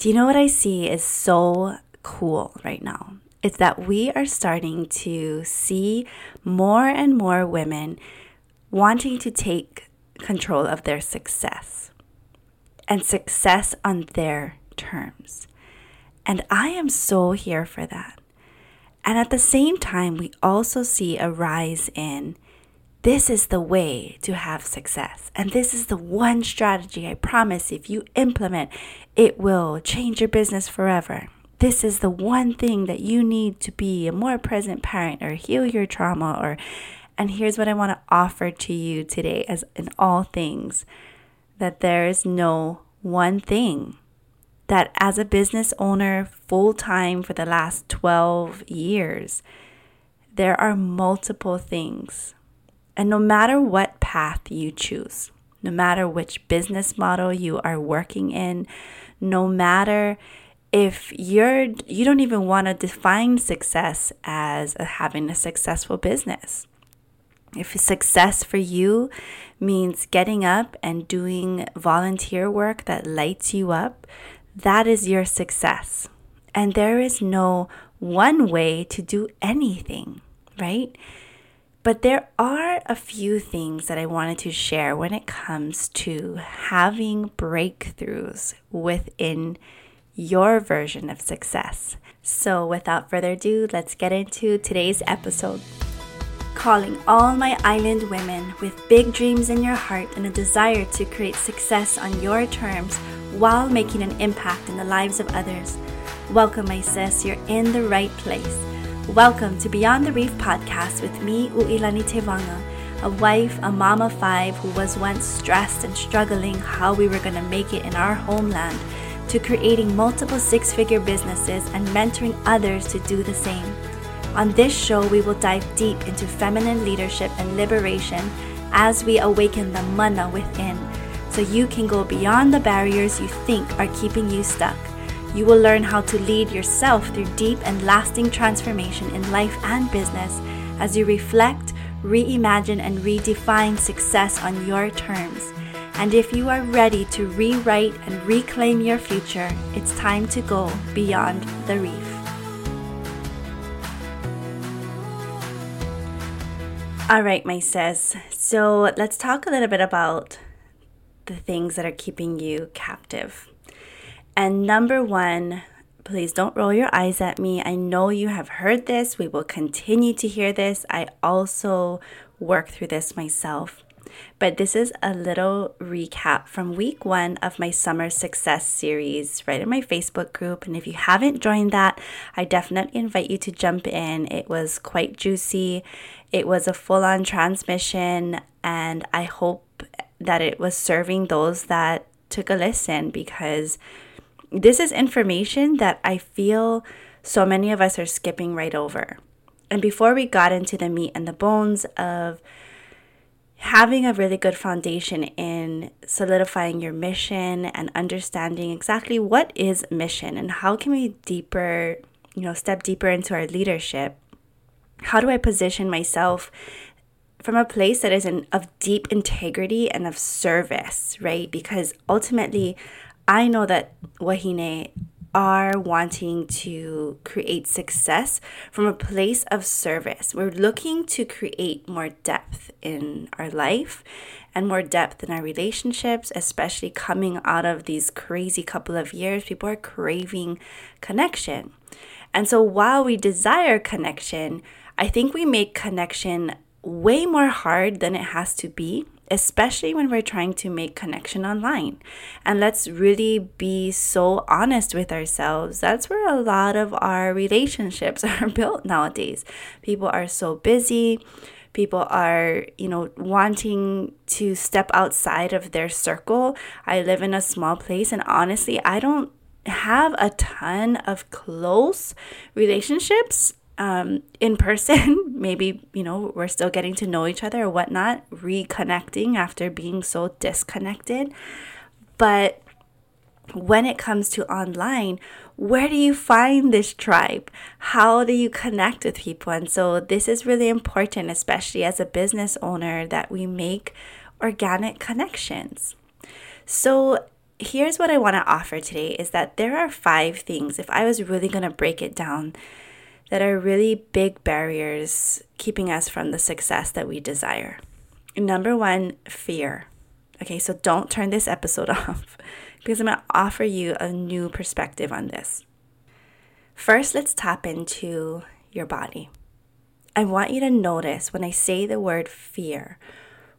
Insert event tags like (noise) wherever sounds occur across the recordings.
Do you know what I see is so cool right now? It's that we are starting to see more and more women wanting to take control of their success and success on their terms. And I am so here for that. And at the same time, we also see a rise in this is the way to have success. And this is the one strategy I promise if you implement, it will change your business forever. This is the one thing that you need to be a more present parent or heal your trauma or and here's what I want to offer to you today as in all things that there is no one thing that as a business owner full time for the last 12 years there are multiple things and no matter what path you choose, no matter which business model you are working in, no matter if you're you don't even want to define success as a, having a successful business. If success for you means getting up and doing volunteer work that lights you up, that is your success. And there is no one way to do anything, right? But there are a few things that I wanted to share when it comes to having breakthroughs within your version of success. So, without further ado, let's get into today's episode. Calling all my island women with big dreams in your heart and a desire to create success on your terms while making an impact in the lives of others. Welcome, my sis, you're in the right place. Welcome to Beyond the Reef podcast with me, Uilani Tevaga, a wife, a mama five who was once stressed and struggling how we were going to make it in our homeland, to creating multiple six figure businesses and mentoring others to do the same. On this show, we will dive deep into feminine leadership and liberation as we awaken the mana within so you can go beyond the barriers you think are keeping you stuck you will learn how to lead yourself through deep and lasting transformation in life and business as you reflect, reimagine, and redefine success on your terms. And if you are ready to rewrite and reclaim your future, it's time to go beyond the reef. All right, my sis. So let's talk a little bit about the things that are keeping you captive. And number one, please don't roll your eyes at me. I know you have heard this. We will continue to hear this. I also work through this myself. But this is a little recap from week one of my summer success series right in my Facebook group. And if you haven't joined that, I definitely invite you to jump in. It was quite juicy, it was a full on transmission, and I hope that it was serving those that took a listen because this is information that I feel so many of us are skipping right over. And before we got into the meat and the bones of having a really good foundation in solidifying your mission and understanding exactly what is mission and how can we deeper, you know, step deeper into our leadership. How do I position myself from a place that is in, of deep integrity and of service, right? Because ultimately, I know that Wahine are wanting to create success from a place of service. We're looking to create more depth in our life and more depth in our relationships, especially coming out of these crazy couple of years. People are craving connection. And so while we desire connection, I think we make connection way more hard than it has to be especially when we're trying to make connection online. And let's really be so honest with ourselves. That's where a lot of our relationships (laughs) are built nowadays. People are so busy. People are, you know, wanting to step outside of their circle. I live in a small place, and honestly, I don't have a ton of close relationships um, in person. (laughs) Maybe, you know, we're still getting to know each other or whatnot, reconnecting after being so disconnected. But when it comes to online, where do you find this tribe? How do you connect with people? And so, this is really important, especially as a business owner, that we make organic connections. So, here's what I want to offer today is that there are five things, if I was really going to break it down, that are really big barriers keeping us from the success that we desire. Number one, fear. Okay, so don't turn this episode (laughs) off because I'm going to offer you a new perspective on this. First, let's tap into your body. I want you to notice when I say the word fear,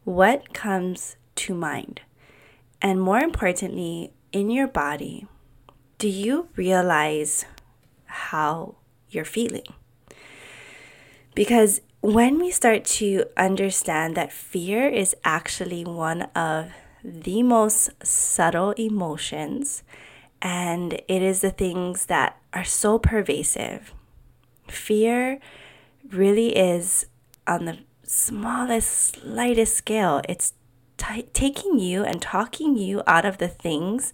what comes to mind? And more importantly, in your body, do you realize how you're feeling? Because when we start to understand that fear is actually one of the most subtle emotions, and it is the things that are so pervasive, fear really is on the smallest, slightest scale. It's t- taking you and talking you out of the things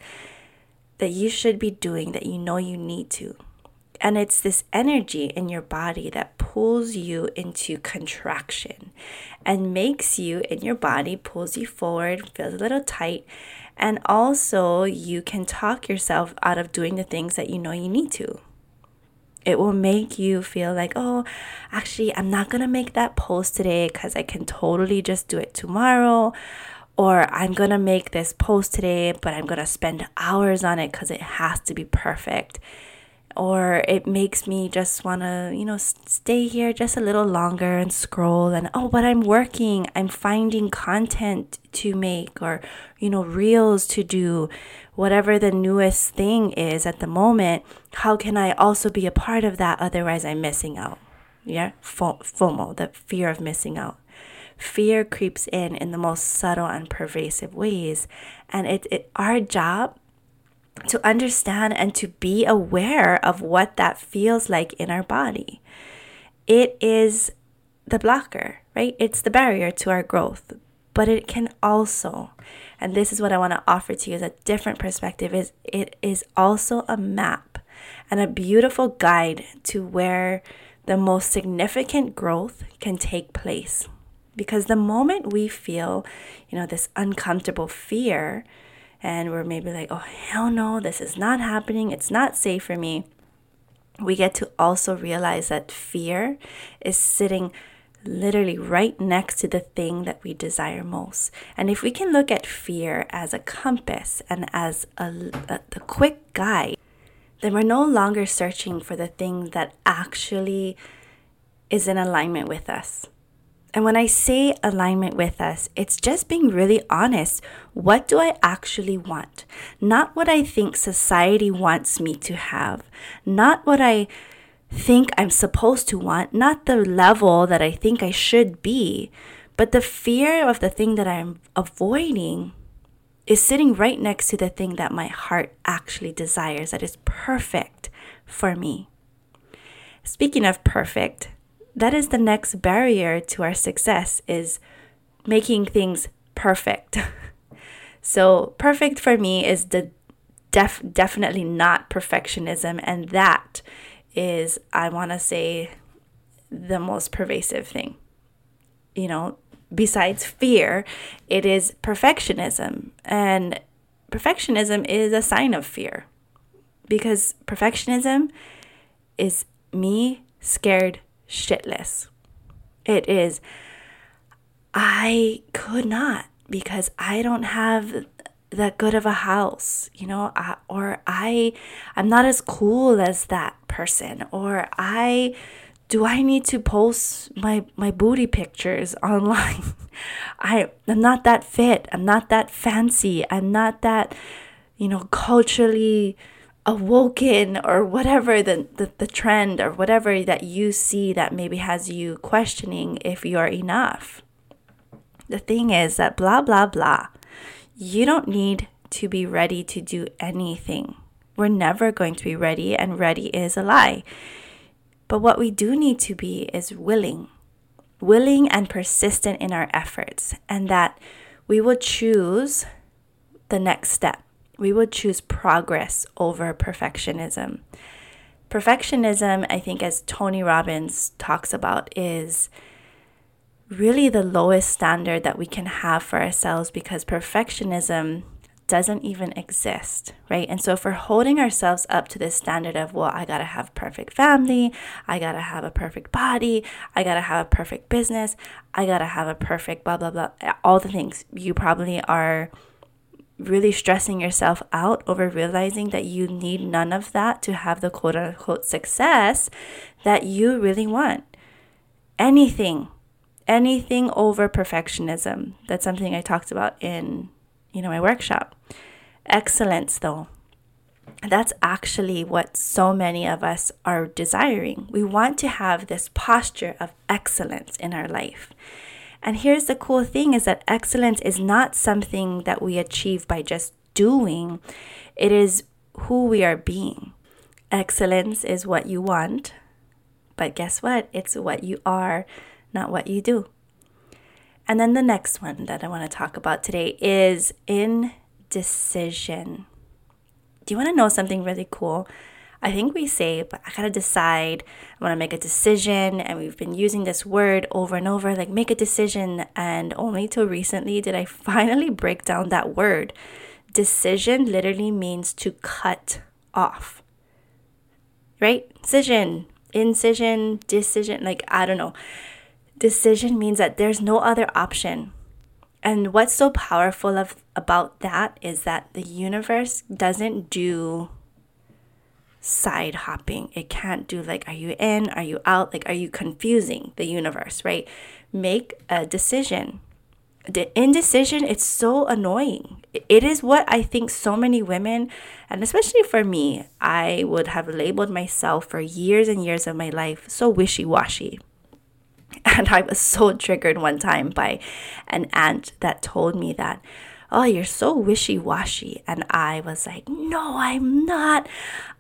that you should be doing that you know you need to. And it's this energy in your body that pulls you into contraction and makes you in your body, pulls you forward, feels a little tight. And also, you can talk yourself out of doing the things that you know you need to. It will make you feel like, oh, actually, I'm not to make that post today because I can totally just do it tomorrow or I'm going to make this post today, but I'm going to spend hours on it because it has to be perfect. Or it makes me just want to, you know, stay here just a little longer and scroll. And oh, but I'm working, I'm finding content to make, or, you know, reels to do, whatever the newest thing is at the moment. How can I also be a part of that? Otherwise, I'm missing out. Yeah, FOMO, the fear of missing out fear creeps in in the most subtle and pervasive ways. And it's it, our job to understand and to be aware of what that feels like in our body. It is the blocker, right? It's the barrier to our growth. But it can also, and this is what I want to offer to you as a different perspective, is it is also a map and a beautiful guide to where the most significant growth can take place. Because the moment we feel, you know, this uncomfortable fear, and we're maybe like, oh, hell no, this is not happening, it's not safe for me, we get to also realize that fear is sitting literally right next to the thing that we desire most. And if we can look at fear as a compass and as a, a the quick guide, then we're no longer searching for the thing that actually is in alignment with us. And when I say alignment with us, it's just being really honest. What do I actually want? Not what I think society wants me to have, not what I think I'm supposed to want, not the level that I think I should be, but the fear of the thing that I'm avoiding is sitting right next to the thing that my heart actually desires, that is perfect for me. Speaking of perfect, that is the next barrier to our success is making things perfect. (laughs) so perfect for me is the def- definitely not perfectionism and that is I want to say the most pervasive thing. You know, besides fear, it is perfectionism and perfectionism is a sign of fear because perfectionism is me scared shitless. It is, I could not because I don't have that good of a house, you know, I, or I, I'm not as cool as that person, or I, do I need to post my my booty pictures (laughs) online? I I'm not that fit. I'm not that fancy. I'm not that, you know, culturally awoken or whatever the, the, the trend or whatever that you see that maybe has you questioning if you're enough. The thing is that blah, blah, blah, you don't need to be ready to do anything. We're never going to be ready, and ready is a lie. But what we do need to be is willing, willing and persistent in our efforts, and that we will choose the next step we would choose progress over perfectionism. Perfectionism, I think, as Tony Robbins talks about, is really the lowest standard that we can have for ourselves because perfectionism doesn't even exist, right? And so if we're holding ourselves up to this standard of, well, I gotta have perfect family, I gotta have a perfect body, I gotta have a perfect business, I gotta have a perfect blah, blah, blah, all the things, you probably are really stressing yourself out over realizing that you need none of that to have the quote unquote success that you really want. Anything, anything over perfectionism. That's something I talked about in, you know, my workshop. Excellence though. That's actually what so many of us are desiring. We want to have this posture of excellence in our life. And here's the cool thing is that excellence is not something that we achieve by just doing. It is who we are being. Excellence is what you want, but guess what? It's what you are, not what you do. And then the next one that I want to talk about today is indecision. Do you want to know something really cool? I think we say, but I gotta decide. I wanna make a decision. And we've been using this word over and over like, make a decision. And only till recently did I (laughs) finally break down that word. Decision literally means to cut off, right? Decision, incision, decision, like, I don't know. Decision means that there's no other option. And what's so powerful of, about that is that the universe doesn't do side hopping. It can't do like, are you in? Are you out? Like, are you confusing the universe, right? Make a decision. The indecision, it's so annoying. It is what I think so many women, and especially for me, I would have labeled myself for years and years of my life so wishy washy. (laughs) And I was so triggered one time by an aunt that told me that oh, you're so wishy washy. And I was like, no, I'm not.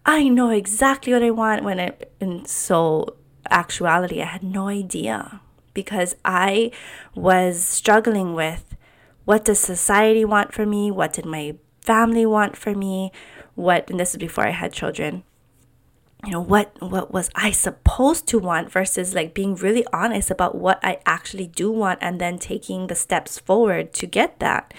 I know exactly what I want. When it, in so actuality, I had no idea because I was struggling with what does society want for me? What did my family want for me? What, and this is before I had children you know what what was i supposed to want versus like being really honest about what i actually do want and then taking the steps forward to get that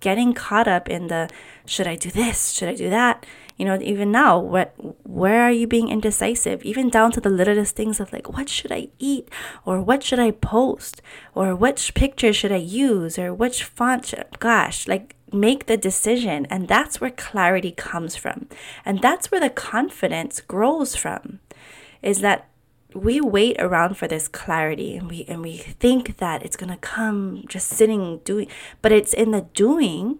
getting caught up in the should I do this? Should I do that? You know, even now, what where are you being indecisive? Even down to the littlest things of like, what should I eat? Or what should I post? Or which picture should I use? Or which font should gosh, like make the decision. And that's where clarity comes from. And that's where the confidence grows from. Is that we wait around for this clarity and we and we think that it's going to come just sitting doing but it's in the doing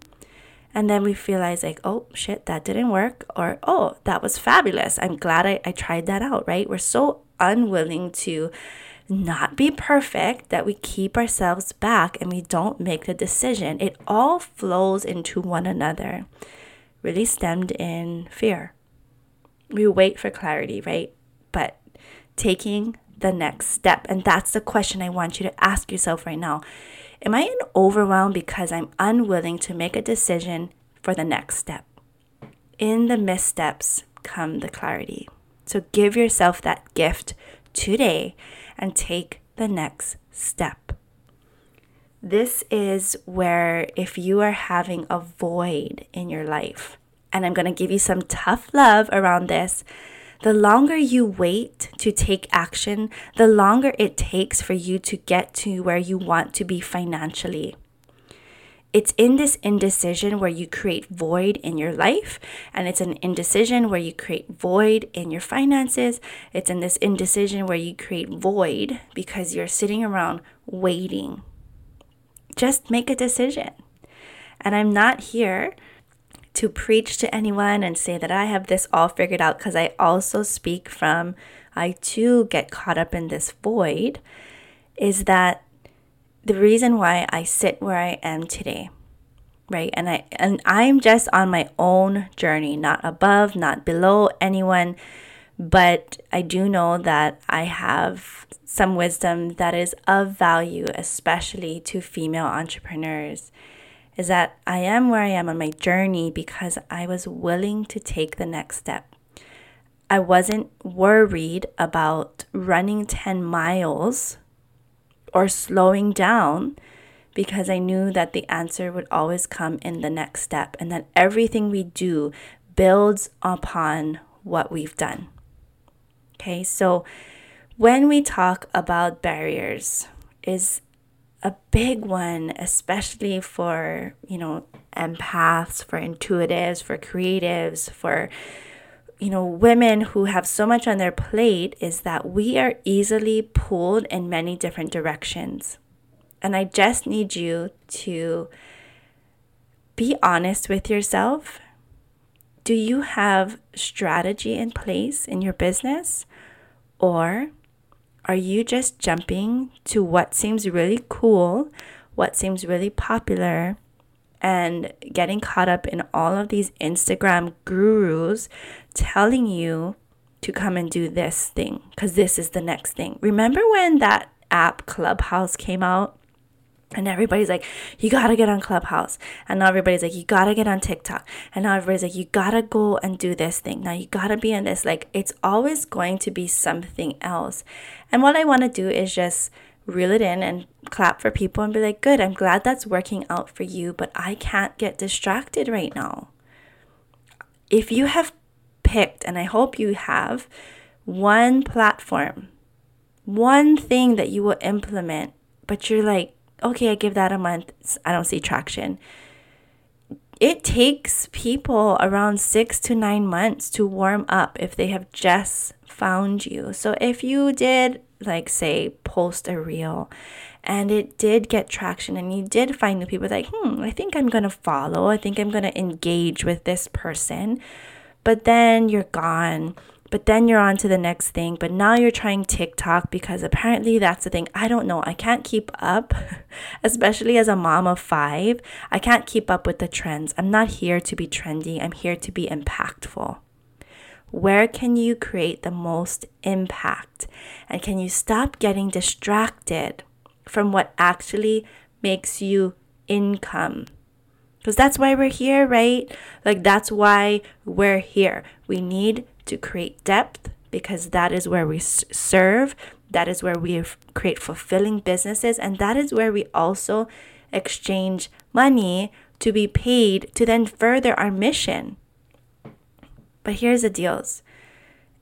and then we realize like oh shit that didn't work or oh that was fabulous i'm glad I, I tried that out right we're so unwilling to not be perfect that we keep ourselves back and we don't make the decision it all flows into one another really stemmed in fear we wait for clarity right but taking the next step? And that's the question I want you to ask yourself right now. Am I in overwhelm because I'm unwilling to make a decision for the next step? In the missteps come the clarity. So give yourself that gift today and take the next step. This is where, if you are having a void in your life, and I'm going to give you some tough love around this the longer you wait to take action, the longer it takes for you to get to where you want to be financially. It's in this indecision where you create void in your life, and it's an indecision where you create void in your finances. It's in this indecision where you create void because you're sitting around waiting. Just make a decision. And I'm not here to preach to anyone and say that I have this all figured out because I also speak from, I too get caught up in this void, is that the reason why I sit where I am today right? And i and i'm just on my own journey not above not below anyone but i do know that i have some wisdom that is of value especially to female entrepreneurs is that I am where I am on my journey because I was willing to take the next step. I wasn't worried about running 10 miles or slowing down because I knew that the answer would always come in the next step and that everything we do builds upon what we've done. Okay, so when we talk about barriers, is a big one, especially for, you know, empaths, for intuitives, for creatives, for, you know, women who have so much on their plate, is that we are easily pulled in many different directions. And I just need you to be honest with yourself. Do you have strategy in place in your business? Or are you just jumping to what seems really cool, what seems really popular, and getting caught up in all of these Instagram gurus telling you to come and do this thing because this is the next thing? Remember when that app Clubhouse came out? And everybody's like, you gotta get on Clubhouse. And now everybody's like, you gotta get on TikTok. And now everybody's like, you gotta go and do this thing. Now you gotta be in this. Like, it's always going to be something else. And what I wanna do is just reel it in and clap for people and be like, good, I'm glad that's working out for you, but I can't get distracted right now. If you have picked, and I hope you have, one platform, one thing that you will implement, but you're like, okay, I give that a month, I don't see traction. It takes people around six to nine months to warm up if they have just found you. So if you did, like, say, post a reel and it did get traction and you did find new people like, hmm, I think I'm to follow, I think I'm to engage with this person, but then you're gone but then you're on to the next thing. But now you're trying TikTok because apparently that's the thing. I don't know. I can't keep up, (laughs) especially as a mom of five. I can't keep up with the trends. I'm not here to be trendy, I'm here to be impactful. Where can you create the most impact? And can you stop getting distracted from what actually makes you income? Because that's why we're here, right? Like, that's why we're here. We need to create depth because that is where we serve, that is where we create fulfilling businesses, and that is where we also exchange money to be paid to then further our mission. But here's the deals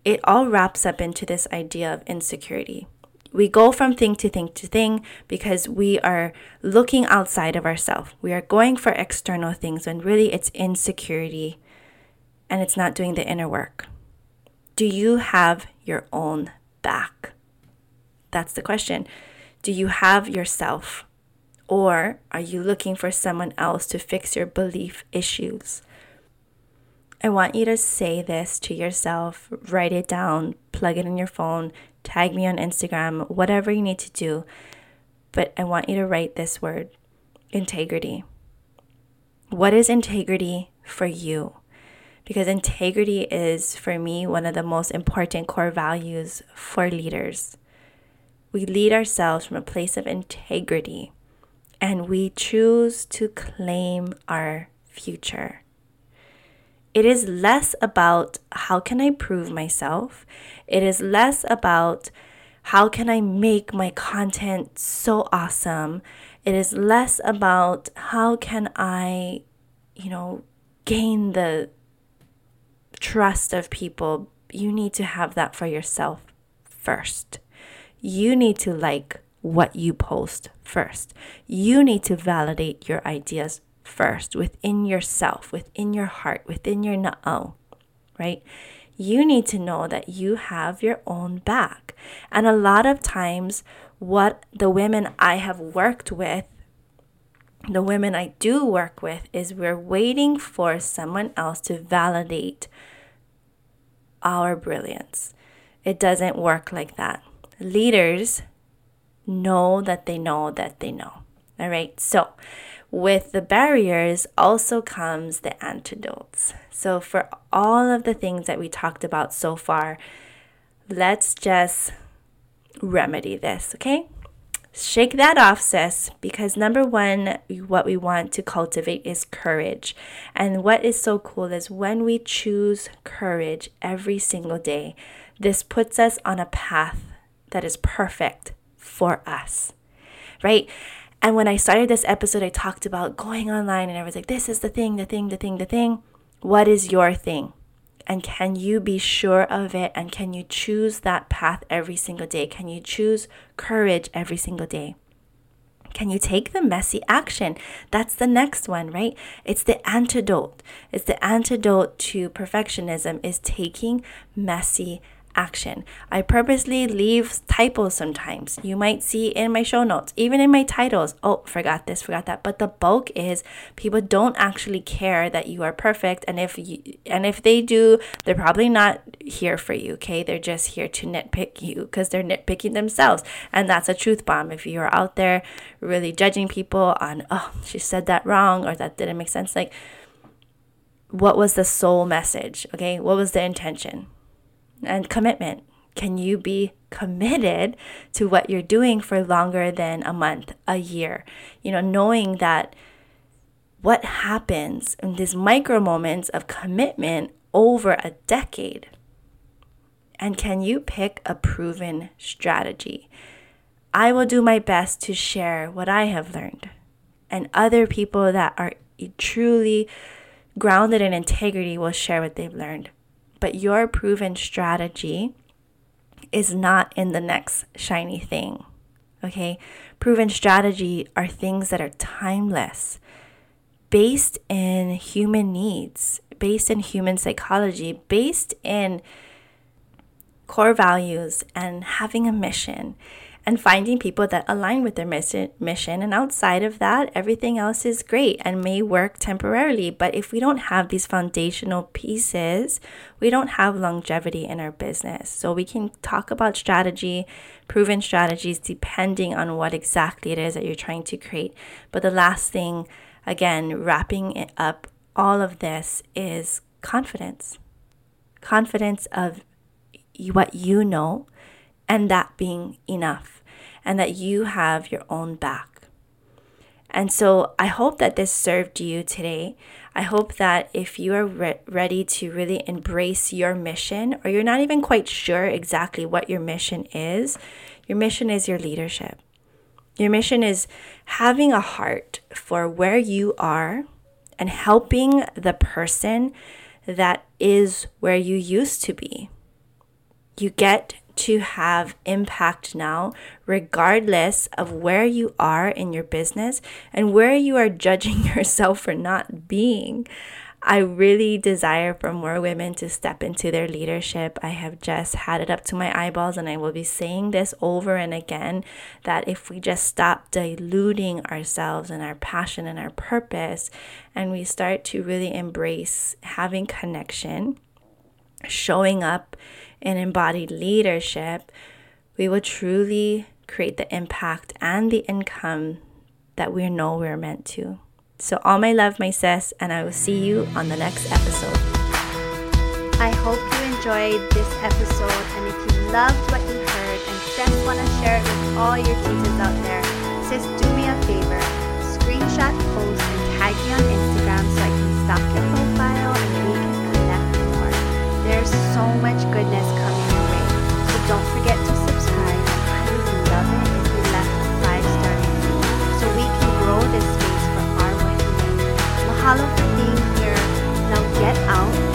it all wraps up into this idea of insecurity. We go from thing to thing to thing because we are looking outside of ourselves. We are going for external things when really it's insecurity and it's not doing the inner work. Do you have your own back? That's the question. Do you have yourself? Or are you looking for someone else to fix your belief issues? I want you to say this to yourself, write it down, plug it in your phone, tag me on Instagram, whatever you need to do. But I want you to write this word integrity. What is integrity for you? Because integrity is, for me, one of the most important core values for leaders. We lead ourselves from a place of integrity and we choose to claim our future. It is less about how can I prove myself. It is less about how can I make my content so awesome. It is less about how can I, you know, gain the trust of people, you need to have that for yourself first. You need to like what you post first. You need to validate your ideas first within yourself, within your heart, within your na'au, oh, right? You need to know that you have your own back. And a lot of times, what the women I have worked with the women I do work with is we're waiting for someone else to validate our brilliance. It doesn't work like that. Leaders know that they know that they know. All right. So, with the barriers also comes the antidotes. So, for all of the things that we talked about so far, let's just remedy this, okay? Shake that off, sis, because number one, what we want to cultivate is courage. And what is so cool is when we choose courage every single day, this puts us on a path that is perfect for us, right? And when I started this episode, I talked about going online and I was like, this is the thing, the thing, the thing, the thing. What is your thing? And can you be sure of it? And can you choose that path every single day? Can you choose courage every single day? Can you take the messy action? That's the next one, right? It's the antidote. It's the antidote to perfectionism is taking messy action. I purposely leave typos sometimes. You might see in my show notes, even in my titles. Oh, forgot this, forgot that. But the bulk is people don't actually care that you are perfect and if you, and if they do, they're probably not here for you, okay? They're just here to nitpick you because they're nitpicking themselves. And that's a truth bomb. If you're out there really judging people on, oh, she said that wrong or that didn't make sense, like what was the soul message? Okay? What was the intention? And commitment. Can you be committed to what you're doing for longer than a month, a year? You know, knowing that what happens in these micro moments of commitment over a decade. And can you pick a proven strategy? I will do my best to share what I have learned. And other people that are truly grounded in integrity will share what they've learned but your proven strategy is not in the next shiny thing. Okay? Proven strategy are things that are timeless, based in human needs, based in human psychology, based in core values and having a mission and finding people that align with their mission. And outside of that, everything else is great and may work temporarily. But if we don't have these foundational pieces, we don't have longevity in our business. So we can talk about strategy, proven strategies, depending on what exactly it is that you're trying to create. But the last thing, again, wrapping it up all of this is confidence. Confidence of what you know and that being enough, and that you have your own back. And so I hope that this served you today. I hope that if you are re- ready to really embrace your mission, or you're not even quite sure exactly what your mission is, your mission is your leadership. Your mission is having a heart for where you are and helping the person that is where you used to be. You get to have impact now, regardless of where you are in your business and where you are judging (laughs) yourself for not being. I really desire for more women to step into their leadership. I have just had it up to my eyeballs, and I will be saying this over and again that if we just stop diluting ourselves and our passion and our purpose, and we start to really embrace having connection, showing up in embodied leadership, we will truly create the impact and the income that we know we're meant to. So, all my love, my sis, and I will see you on the next episode. I hope you enjoyed this episode, and if you loved what you heard and just want to share it with all your teachers out there, sis, do me a favor screenshot post and tag me on Instagram so I can stalk your so much goodness coming your way. So don't forget to subscribe. I would love it if you left a five-star review so we can grow this space for our women. Mahalo for being here. Now get out.